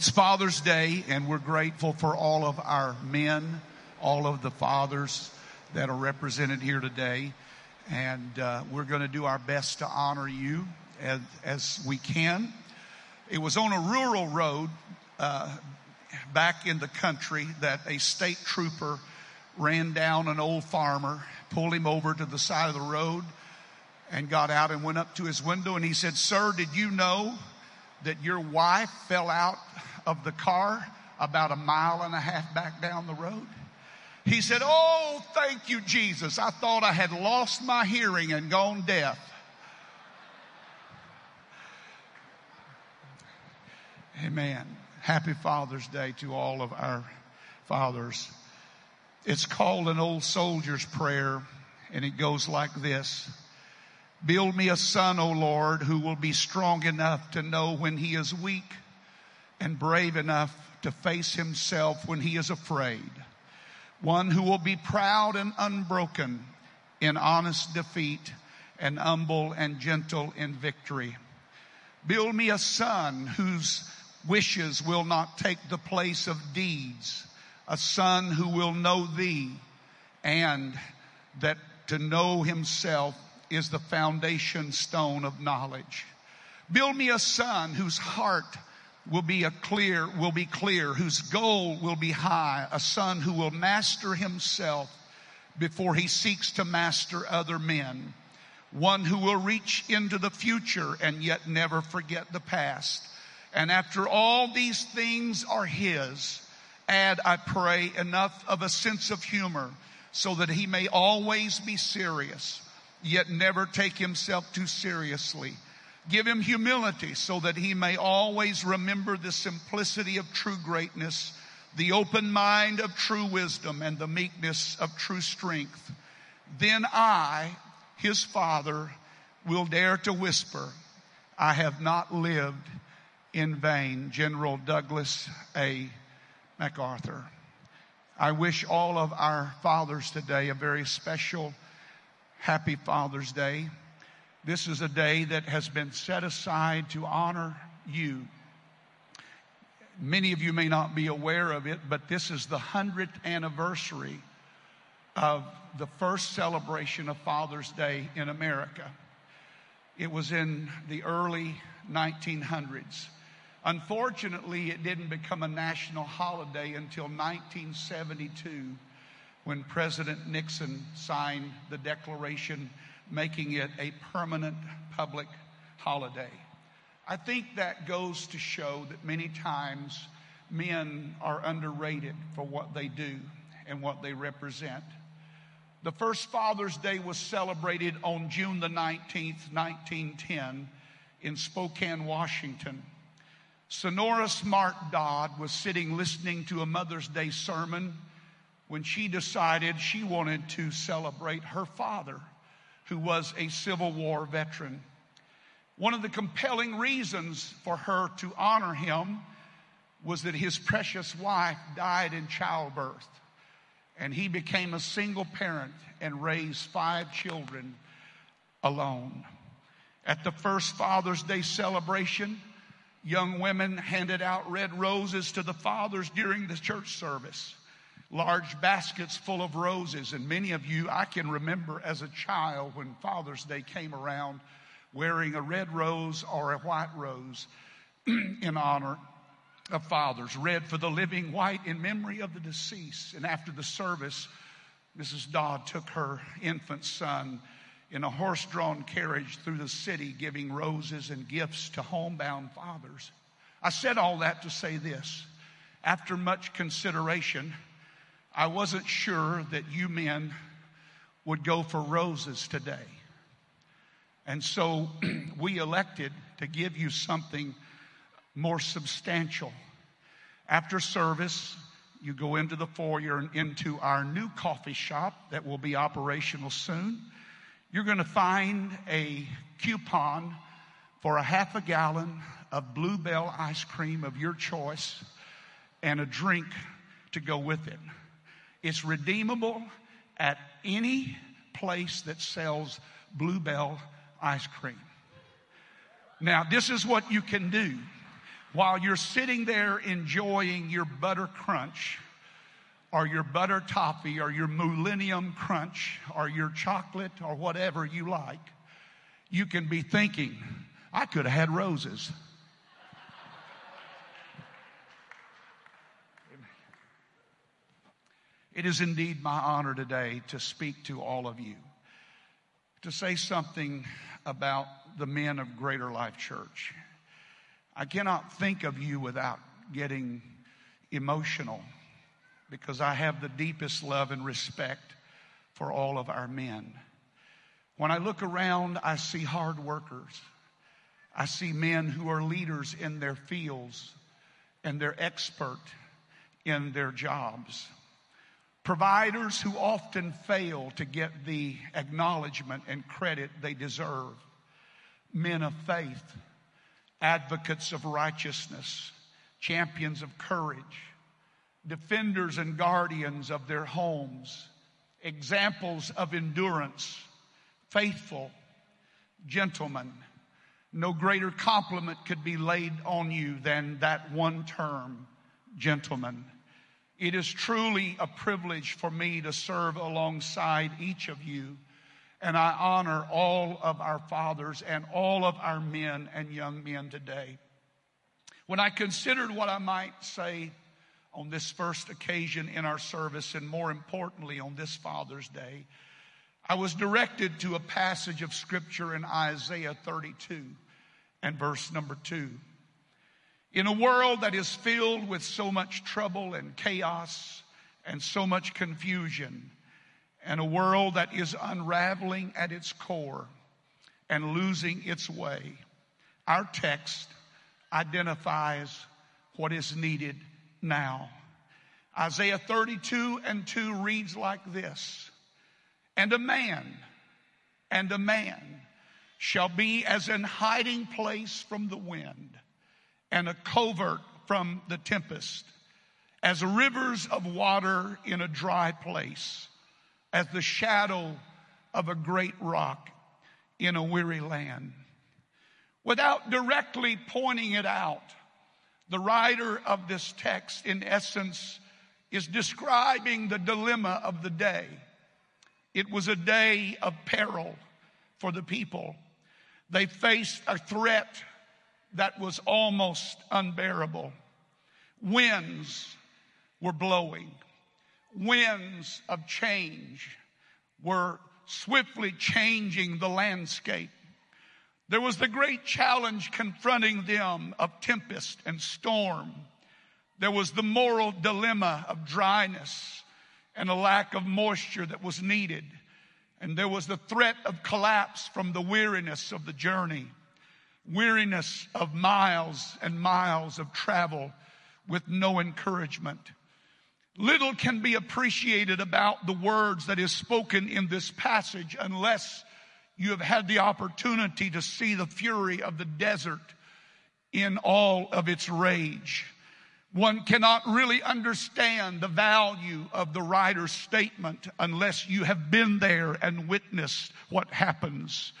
It's Father's Day, and we're grateful for all of our men, all of the fathers that are represented here today. And uh, we're going to do our best to honor you as, as we can. It was on a rural road uh, back in the country that a state trooper ran down an old farmer, pulled him over to the side of the road, and got out and went up to his window. And he said, Sir, did you know that your wife fell out of the car about a mile and a half back down the road? He said, Oh, thank you, Jesus. I thought I had lost my hearing and gone deaf. Amen. Happy Father's Day to all of our fathers. It's called an old soldier's prayer, and it goes like this. Build me a son, O Lord, who will be strong enough to know when he is weak and brave enough to face himself when he is afraid. One who will be proud and unbroken in honest defeat and humble and gentle in victory. Build me a son whose wishes will not take the place of deeds, a son who will know thee and that to know himself is the foundation stone of knowledge. Build me a son whose heart will be a clear, will be clear, whose goal will be high, a son who will master himself before he seeks to master other men. One who will reach into the future and yet never forget the past. And after all these things are his, add, I pray, enough of a sense of humor so that he may always be serious yet never take himself too seriously. Give him humility so that he may always remember the simplicity of true greatness, the open mind of true wisdom, and the meekness of true strength. Then I, his father, will dare to whisper, I have not lived in vain. General Douglas A. MacArthur. I wish all of our fathers today a very special Happy Father's Day. This is a day that has been set aside to honor you. Many of you may not be aware of it, but this is the 100th anniversary of the first celebration of Father's Day in America. It was in the early 1900s. Unfortunately, it didn't become a national holiday until 1972 when President Nixon signed the declaration making it a permanent public holiday. I think that goes to show that many times men are underrated for what they do and what they represent. The first Father's Day was celebrated on June the 19th, 1910 in Spokane, Washington. Sonora Smart Dodd was sitting listening to a Mother's Day sermon when she decided she wanted to celebrate her father, who was a Civil War veteran. One of the compelling reasons for her to honor him was that his precious wife died in childbirth, and he became a single parent and raised five children alone. At the first Father's Day celebration, young women handed out red roses to the fathers during the church service large baskets full of roses. And many of you, I can remember as a child when Father's Day came around wearing a red rose or a white rose in honor of fathers. Red for the living, white in memory of the deceased. And after the service, Mrs. Dodd took her infant son in a horse drawn carriage through the city, giving roses and gifts to homebound fathers. I said all that to say this. After much consideration, I wasn't sure that you men would go for roses today. And so we elected to give you something more substantial. After service, you go into the foyer and into our new coffee shop that will be operational soon. You're going to find a coupon for a half a gallon of Blue Bell ice cream of your choice and a drink to go with it. It's redeemable at any place that sells Blue Bell ice cream. Now, this is what you can do. while you're sitting there enjoying your butter crunch or your butter toffee or your millennium crunch or your chocolate or whatever you like, you can be thinking, I could have had roses. It is indeed my honor today to speak to all of you, to say something about the men of Greater Life Church. I cannot think of you without getting emotional because I have the deepest love and respect for all of our men. When I look around, I see hard workers. I see men who are leaders in their fields and they're expert in their jobs. Providers who often fail to get the acknowledgement and credit they deserve. Men of faith, advocates of righteousness, champions of courage, defenders and guardians of their homes, examples of endurance, faithful, gentlemen. No greater compliment could be laid on you than that one term, gentleman. It is truly a privilege for me to serve alongside each of you. And I honor all of our fathers and all of our men and young men today. When I considered what I might say on this first occasion in our service, and more importantly on this Father's Day, I was directed to a passage of Scripture in Isaiah 32 and verse number 2. In a world that is filled with so much trouble and chaos and so much confusion, and a world that is unraveling at its core and losing its way, our text identifies what is needed now. Isaiah 32 and 2 reads like this And a man, and a man shall be as an hiding place from the wind and a covert from the tempest, as rivers of water in a dry place, as the shadow of a great rock in a weary land. Without directly pointing it out, the writer of this text, in essence, is describing the dilemma of the day. It was a day of peril for the people. They faced a threat that was almost unbearable. Winds were blowing. Winds of change were swiftly changing the landscape. There was the great challenge confronting them of tempest and storm. There was the moral dilemma of dryness and a lack of moisture that was needed. And there was the threat of collapse from the weariness of the journey weariness of miles and miles of travel with no encouragement. Little can be appreciated about the words that is spoken in this passage unless you have had the opportunity to see the fury of the desert in all of its rage. One cannot really understand the value of the writer's statement unless you have been there and witnessed what happens.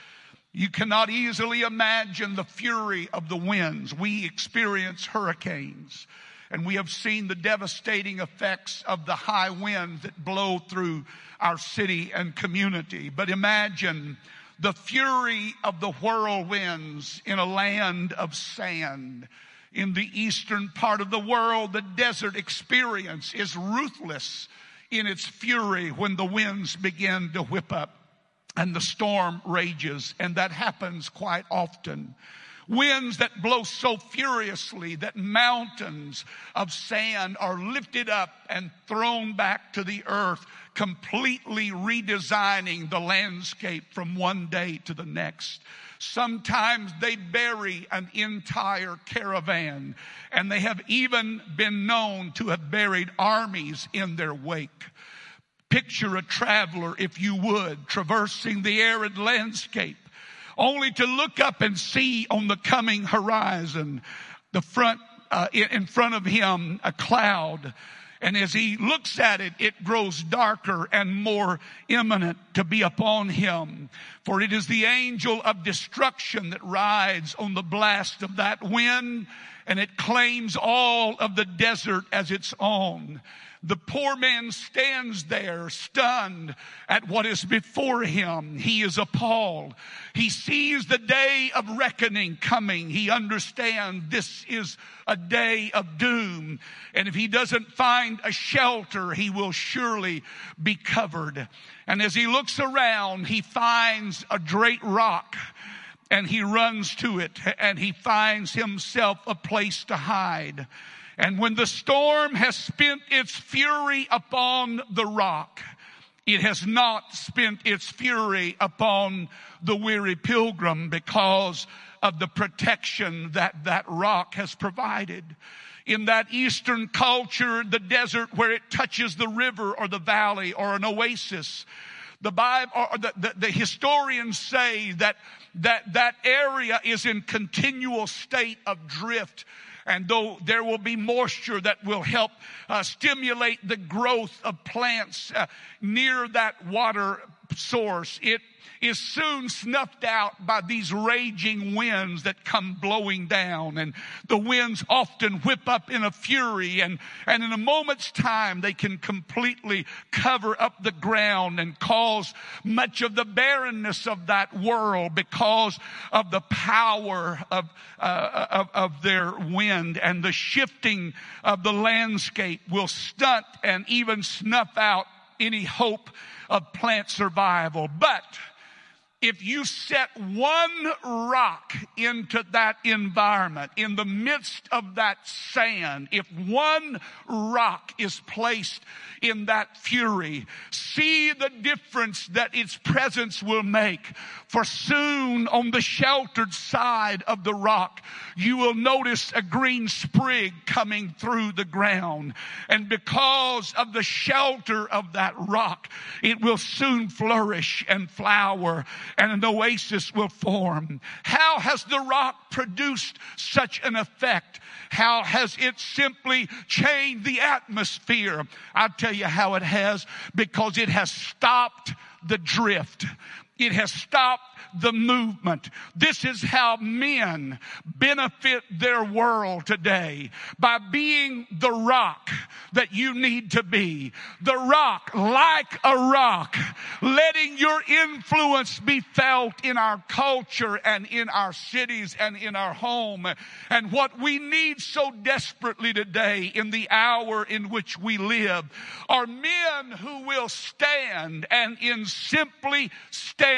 You cannot easily imagine the fury of the winds. We experience hurricanes and we have seen the devastating effects of the high winds that blow through our city and community. But imagine the fury of the whirlwinds in a land of sand. In the eastern part of the world, the desert experience is ruthless in its fury when the winds begin to whip up and the storm rages, and that happens quite often. Winds that blow so furiously that mountains of sand are lifted up and thrown back to the earth, completely redesigning the landscape from one day to the next. Sometimes they bury an entire caravan, and they have even been known to have buried armies in their wake. Picture a traveler, if you would, traversing the arid landscape, only to look up and see on the coming horizon, the front, uh, in front of him, a cloud And as he looks at it, it grows darker and more imminent to be upon him. For it is the angel of destruction that rides on the blast of that wind and it claims all of the desert as its own. The poor man stands there stunned at what is before him. He is appalled. He sees the day of reckoning coming. He understands this is a day of doom. And if he doesn't find a shelter, he will surely be covered. And as he looks around, he finds a great rock and he runs to it and he finds himself a place to hide. And when the storm has spent its fury upon the rock, it has not spent its fury upon the weary pilgrim because of the protection that that rock has provided. In that Eastern culture, the desert where it touches the river or the valley or an oasis, the Bible, or the, the, the historians say that, that that area is in continual state of drift. And though there will be moisture that will help uh, stimulate the growth of plants uh, near that water source, it is soon snuffed out by these raging winds that come blowing down. And the winds often whip up in a fury. And, and in a moment's time they can completely cover up the ground and cause much of the barrenness of that world because of the power of, uh, of, of their wind. And the shifting of the landscape will stunt and even snuff out any hope of plant survival. But if you set one rock into that environment, in the midst of that sand, if one rock is placed in that fury, see the difference that its presence will make. For soon on the sheltered side of the rock, you will notice a green sprig coming through the ground. And because of the shelter of that rock, it will soon flourish and flower and an oasis will form. How has the rock produced such an effect? How has it simply changed the atmosphere? I'll tell you how it has because it has stopped the drift. It has stopped the movement. This is how men benefit their world today by being the rock that you need to be. The rock, like a rock, letting your influence be felt in our culture and in our cities and in our home. And what we need so desperately today in the hour in which we live are men who will stand and in simply standing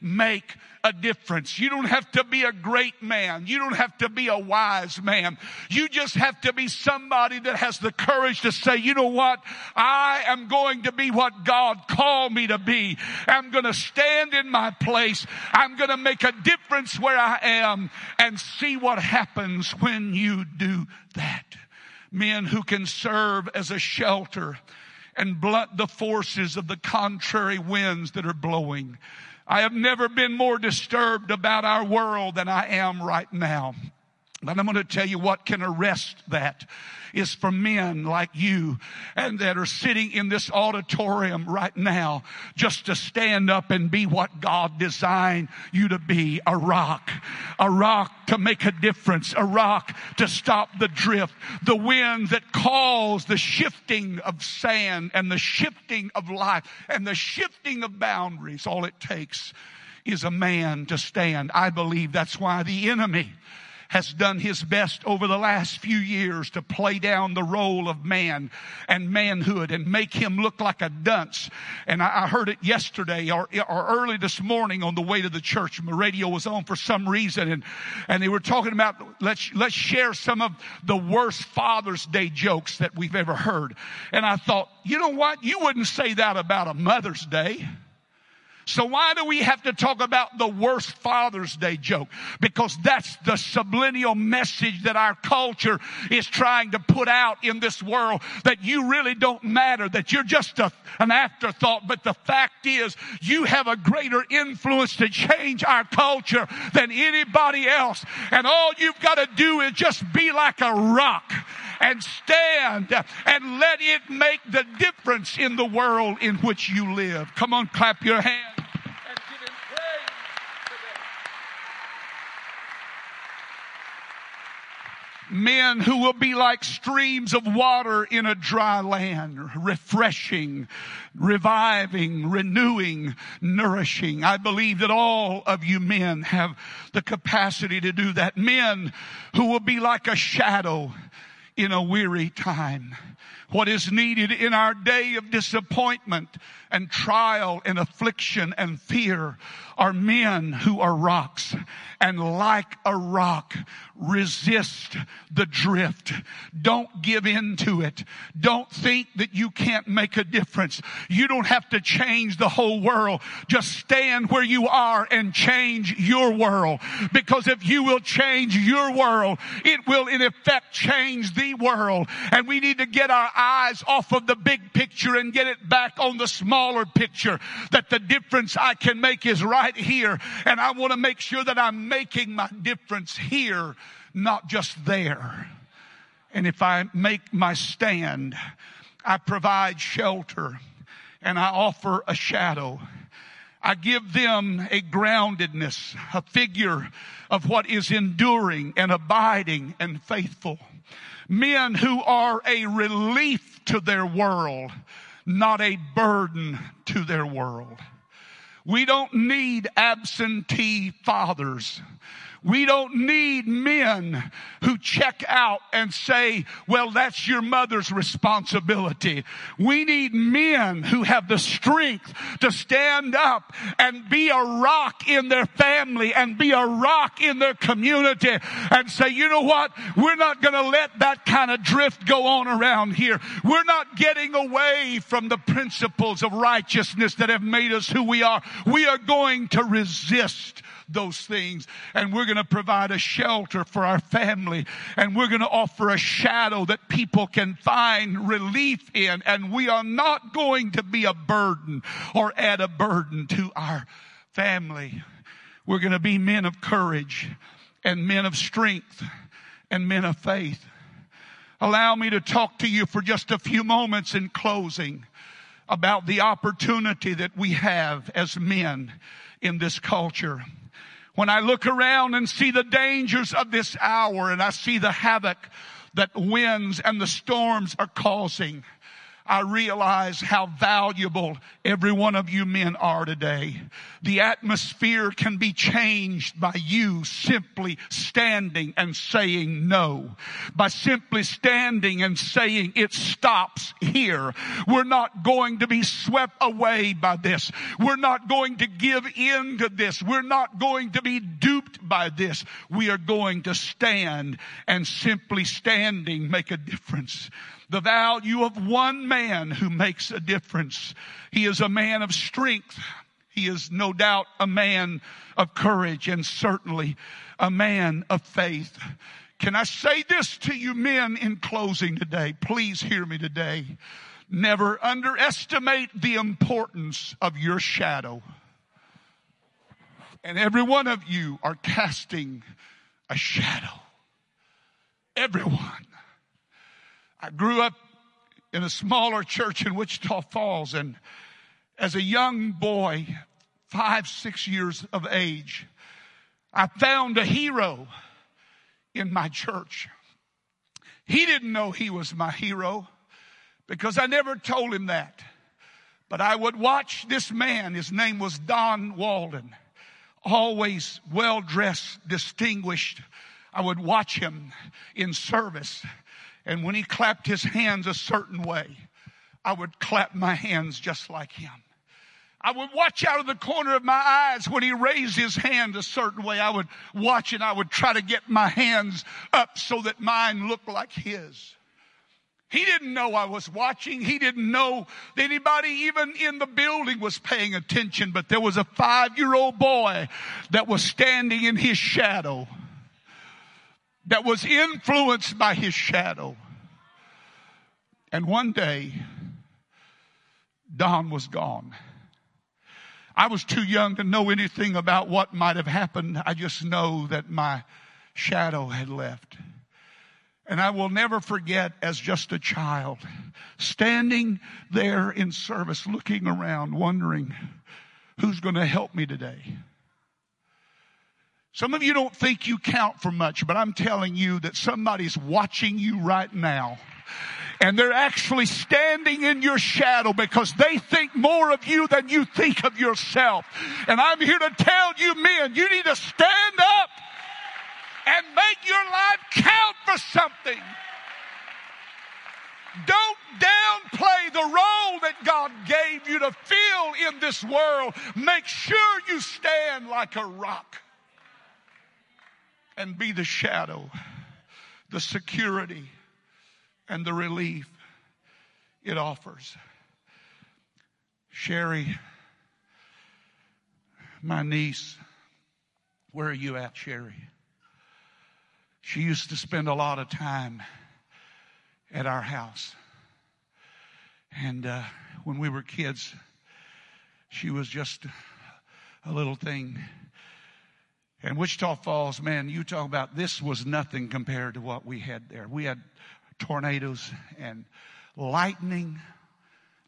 make a difference. You don't have to be a great man. You don't have to be a wise man. You just have to be somebody that has the courage to say, you know what? I am going to be what God called me to be. I'm going to stand in my place. I'm going to make a difference where I am and see what happens when you do that. Men who can serve as a shelter and blunt the forces of the contrary winds that are blowing. I have never been more disturbed about our world than I am right now. But I'm going to tell you what can arrest that is for men like you and that are sitting in this auditorium right now just to stand up and be what God designed you to be. A rock. A rock to make a difference. A rock to stop the drift. The wind that cause the shifting of sand and the shifting of life and the shifting of boundaries. All it takes is a man to stand. I believe that's why the enemy has done his best over the last few years to play down the role of man and manhood and make him look like a dunce. And I, I heard it yesterday or, or early this morning on the way to the church. My radio was on for some reason and, and they were talking about let's, let's share some of the worst Father's Day jokes that we've ever heard. And I thought, you know what? You wouldn't say that about a Mother's Day. So why do we have to talk about the worst Father's Day joke? Because that's the subliminal message that our culture is trying to put out in this world that you really don't matter, that you're just a, an afterthought. But the fact is you have a greater influence to change our culture than anybody else. And all you've got to do is just be like a rock and stand and let it make the difference in the world in which you live. Come on, clap your hands. Men who will be like streams of water in a dry land, refreshing, reviving, renewing, nourishing. I believe that all of you men have the capacity to do that. Men who will be like a shadow in a weary time. What is needed in our day of disappointment and trial and affliction and fear are men who are rocks and like a rock resist the drift. Don't give in to it. Don't think that you can't make a difference. You don't have to change the whole world. Just stand where you are and change your world. Because if you will change your world, it will in effect change the world. And we need to get our eyes off of the big picture and get it back on the smaller picture that the difference I can make is right here. And I want to make sure that I'm making my difference here, not just there. And if I make my stand, I provide shelter and I offer a shadow. I give them a groundedness, a figure of what is enduring and abiding and faithful. Men who are a relief to their world, not a burden to their world. We don't need absentee fathers. We don't need men who check out and say, well, that's your mother's responsibility. We need men who have the strength to stand up and be a rock in their family and be a rock in their community and say, you know what? We're not going to let that kind of drift go on around here. We're not getting away from the principles of righteousness that have made us who we are. We are going to resist those things. And we're going to provide a shelter for our family. And we're going to offer a shadow that people can find relief in. And we are not going to be a burden or add a burden to our family. We're going to be men of courage and men of strength and men of faith. Allow me to talk to you for just a few moments in closing about the opportunity that we have as men in this culture. When I look around and see the dangers of this hour and I see the havoc that winds and the storms are causing, I realize how valuable every one of you men are today. The atmosphere can be changed by you simply standing and saying no. By simply standing and saying it stops here. We're not going to be swept away by this. We're not going to give in to this. We're not going to be duped by this. We are going to stand and simply standing make a difference the value of one man who makes a difference. He is a man of strength. He is no doubt a man of courage and certainly a man of faith. Can I say this to you men in closing today? Please hear me today. Never underestimate the importance of your shadow. And every one of you are casting a shadow. Everyone. I grew up in a smaller church in Wichita Falls, and as a young boy, five, six years of age, I found a hero in my church. He didn't know he was my hero because I never told him that. But I would watch this man, his name was Don Walden, always well dressed, distinguished. I would watch him in service and when he clapped his hands a certain way, I would clap my hands just like him. I would watch out of the corner of my eyes when he raised his hand a certain way. I would watch and I would try to get my hands up so that mine looked like his. He didn't know I was watching. He didn't know that anybody even in the building was paying attention, but there was a five year old boy that was standing in his shadow that was influenced by his shadow. And one day, Don was gone. I was too young to know anything about what might have happened. I just know that my shadow had left. And I will never forget as just a child standing there in service, looking around, wondering who's going to help me today. Some of you don't think you count for much, but I'm telling you that somebody's watching you right now. And they're actually standing in your shadow because they think more of you than you think of yourself. And I'm here to tell you men, you need to stand up and make your life count for something. Don't downplay the role that God gave you to fill in this world. Make sure you stand like a rock and be the shadow, the security, and the relief it offers. Sherry, my niece, where are you at, Sherry? She used to spend a lot of time at our house. And uh, when we were kids, she was just a little thing. And Wichita Falls, man, you talk about this was nothing compared to what we had there. We had tornadoes and lightning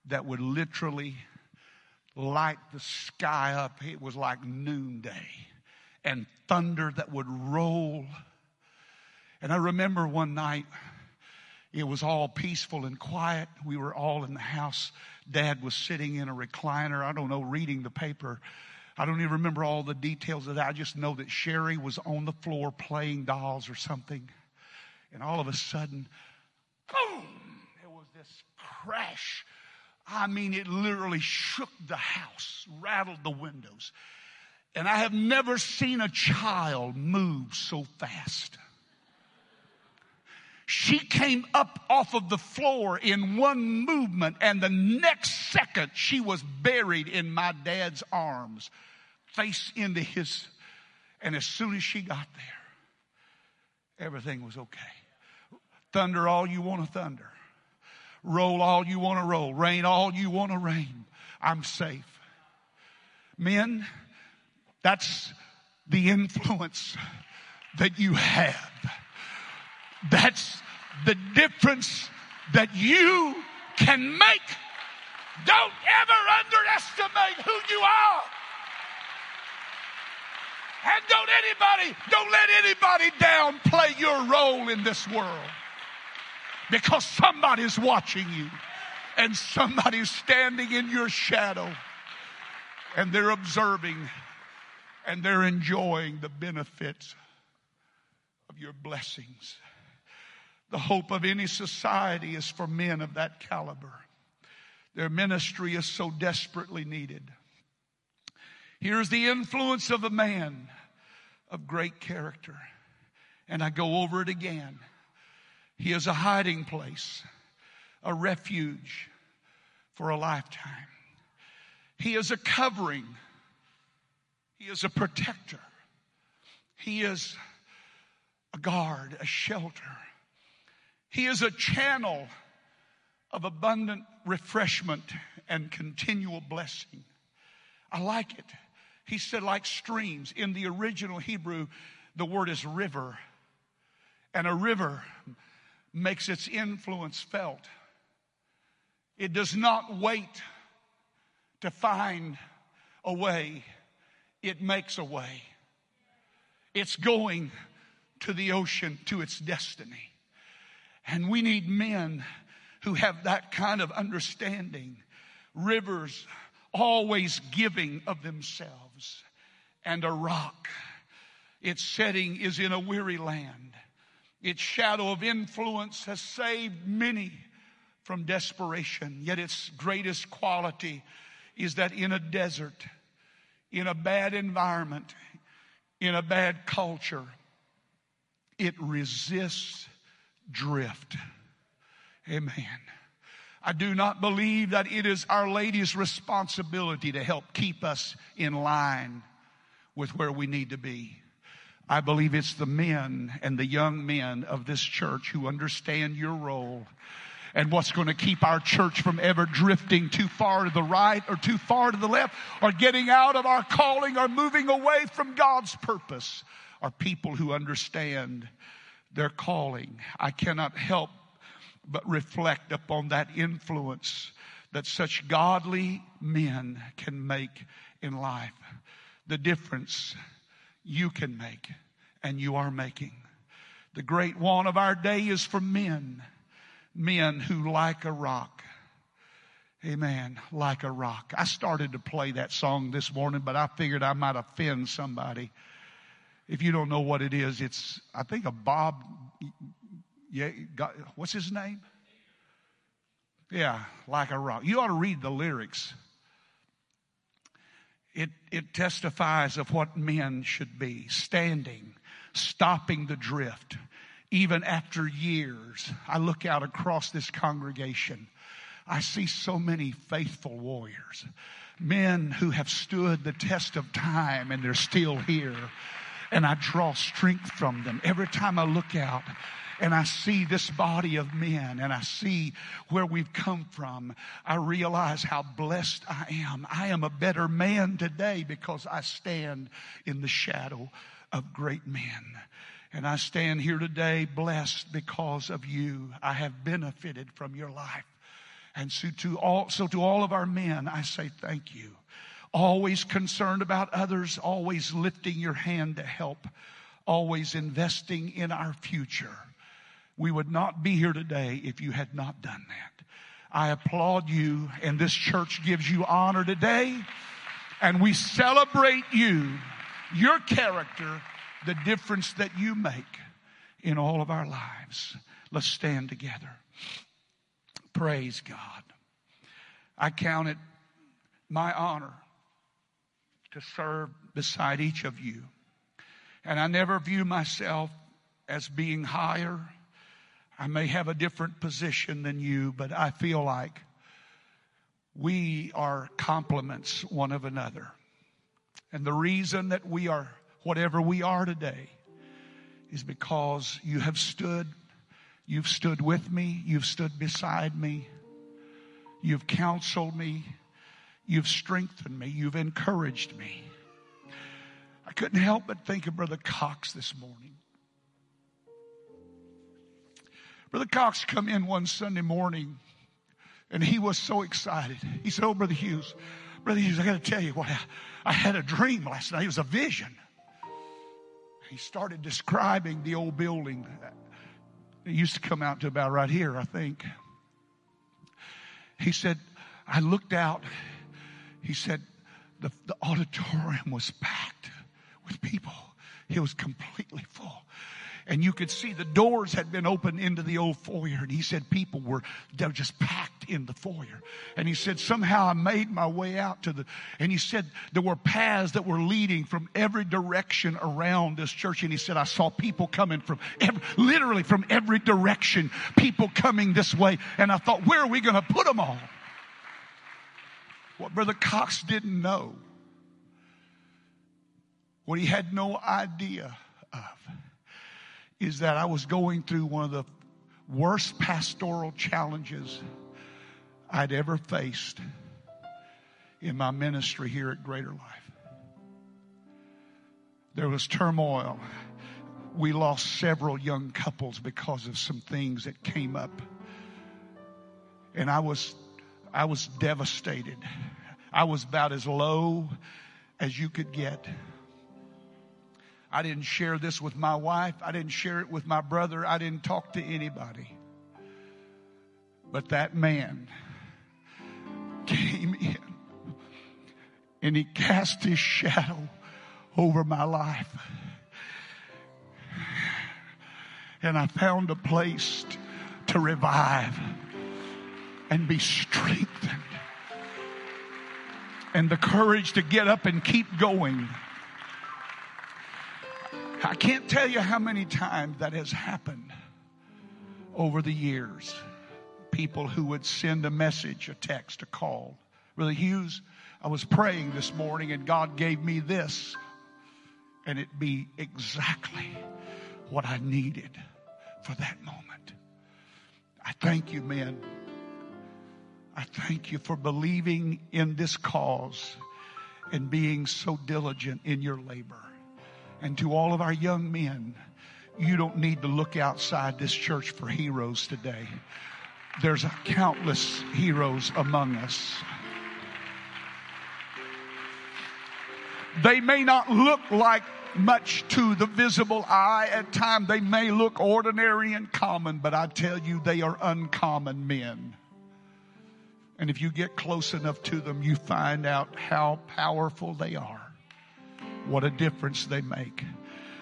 that would literally light the sky up. It was like noonday. And thunder that would roll and I remember one night, it was all peaceful and quiet. We were all in the house. Dad was sitting in a recliner, I don't know, reading the paper. I don't even remember all the details of that. I just know that Sherry was on the floor playing dolls or something. And all of a sudden, boom, there was this crash. I mean, it literally shook the house, rattled the windows. And I have never seen a child move so fast. She came up off of the floor in one movement, and the next second she was buried in my dad's arms, face into his. And as soon as she got there, everything was okay. Thunder all you want to thunder, roll all you want to roll, rain all you want to rain. I'm safe. Men, that's the influence that you have. That's the difference that you can make. Don't ever underestimate who you are. And don't anybody, don't let anybody downplay your role in this world. Because somebody's watching you and somebody's standing in your shadow and they're observing and they're enjoying the benefits of your blessings. The hope of any society is for men of that caliber. Their ministry is so desperately needed. Here's the influence of a man of great character. And I go over it again. He is a hiding place, a refuge for a lifetime. He is a covering. He is a protector. He is a guard, a shelter. He is a channel of abundant refreshment and continual blessing. I like it. He said, like streams. In the original Hebrew, the word is river. And a river makes its influence felt. It does not wait to find a way, it makes a way. It's going to the ocean, to its destiny. And we need men who have that kind of understanding. Rivers always giving of themselves. And a rock. Its setting is in a weary land. Its shadow of influence has saved many from desperation. Yet its greatest quality is that in a desert, in a bad environment, in a bad culture, it resists drift. Amen. I do not believe that it is Our Lady's responsibility to help keep us in line with where we need to be. I believe it's the men and the young men of this church who understand your role and what's going to keep our church from ever drifting too far to the right or too far to the left or getting out of our calling or moving away from God's purpose are people who understand their calling. I cannot help but reflect upon that influence that such godly men can make in life. The difference you can make and you are making. The great want of our day is for men, men who like a rock. Amen. Like a rock. I started to play that song this morning, but I figured I might offend somebody. If you don't know what it is, it's, I think, a Bob, yeah, what's his name? Yeah, like a rock. You ought to read the lyrics. It, it testifies of what men should be standing, stopping the drift. Even after years, I look out across this congregation. I see so many faithful warriors, men who have stood the test of time and they're still here. And I draw strength from them. Every time I look out, and I see this body of men and I see where we've come from, I realize how blessed I am. I am a better man today because I stand in the shadow of great men. And I stand here today blessed because of you. I have benefited from your life. And so to all, so to all of our men, I say thank you. Always concerned about others, always lifting your hand to help, always investing in our future. We would not be here today if you had not done that. I applaud you, and this church gives you honor today. And we celebrate you, your character, the difference that you make in all of our lives. Let's stand together. Praise God. I count it my honor to serve beside each of you. And I never view myself as being higher I may have a different position than you, but I feel like we are complements one of another. And the reason that we are whatever we are today is because you have stood, you've stood with me, you've stood beside me, you've counseled me, you've strengthened me, you've encouraged me. I couldn't help but think of Brother Cox this morning. Brother Cox come in one Sunday morning and he was so excited. He said, Oh, Brother Hughes, Brother Hughes, I got to tell you what I, I had a dream last night. It was a vision. He started describing the old building. It used to come out to about right here, I think. He said, I looked out. He said, the, the auditorium was packed with people. It was completely full and you could see the doors had been opened into the old foyer. And he said people were, they were just packed in the foyer. And he said, somehow I made my way out to the, and he said there were paths that were leading from every direction around this church. And he said, I saw people coming from every, literally from every direction, people coming this way. And I thought, where are we going to put them all? What Brother Cox didn't know, what he had no idea of is that I was going through one of the worst pastoral challenges I'd ever faced in my ministry here at Greater Life. There was turmoil. We lost several young couples because of some things that came up. And I was, I was devastated. I was about as low as you could get. I didn't share this with my wife. I didn't share it with my brother. I didn't talk to anybody. But that man came in and he cast his shadow over my life. And I found a place to revive and be strengthened and the courage to get up and keep going. I can't tell you how many times that has happened over the years. People who would send a message, a text, a call. Brother Hughes, I was praying this morning and God gave me this, and it be exactly what I needed for that moment. I thank you, men. I thank you for believing in this cause and being so diligent in your labor and to all of our young men you don't need to look outside this church for heroes today. There's countless heroes among us. They may not look like much to the visible eye. At times they may look ordinary and common, but I tell you, they are uncommon men. And if you get close enough to them, you find out how powerful they are. What a difference they make.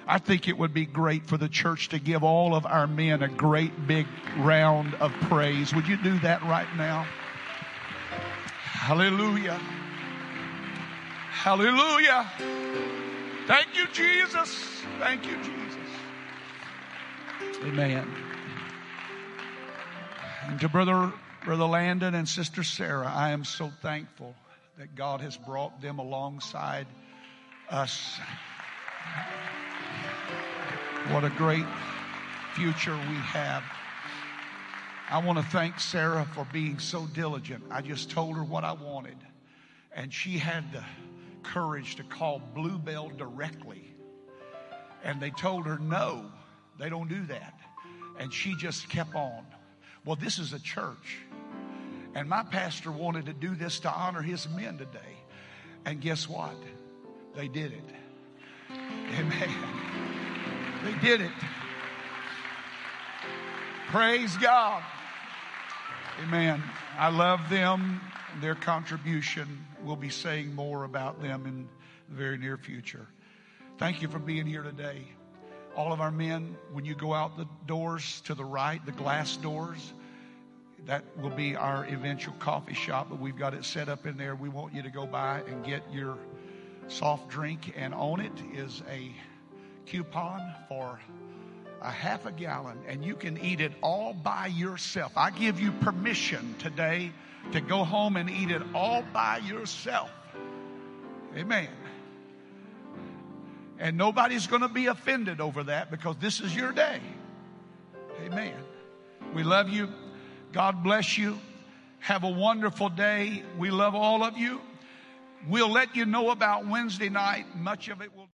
I think it would be great for the church to give all of our men a great big round of praise. Would you do that right now? Hallelujah. Hallelujah. Thank you, Jesus. Thank you, Jesus. Amen. And to Brother, Brother Landon and Sister Sarah, I am so thankful that God has brought them alongside us. What a great future we have. I want to thank Sarah for being so diligent. I just told her what I wanted, and she had the courage to call Blue Bell directly. And they told her, no, they don't do that. And she just kept on. Well, this is a church. And my pastor wanted to do this to honor his men today. And guess what? They did it. Amen. They did it. Praise God. Amen. I love them their contribution. We'll be saying more about them in the very near future. Thank you for being here today. All of our men, when you go out the doors to the right, the glass doors, that will be our eventual coffee shop, but we've got it set up in there. We want you to go by and get your soft drink, and on it is a coupon for a half a gallon, and you can eat it all by yourself. I give you permission today to go home and eat it all by yourself. Amen. And nobody's going to be offended over that because this is your day. Amen. We love you. God bless you. Have a wonderful day. We love all of you. We'll let you know about Wednesday night. Much of it will.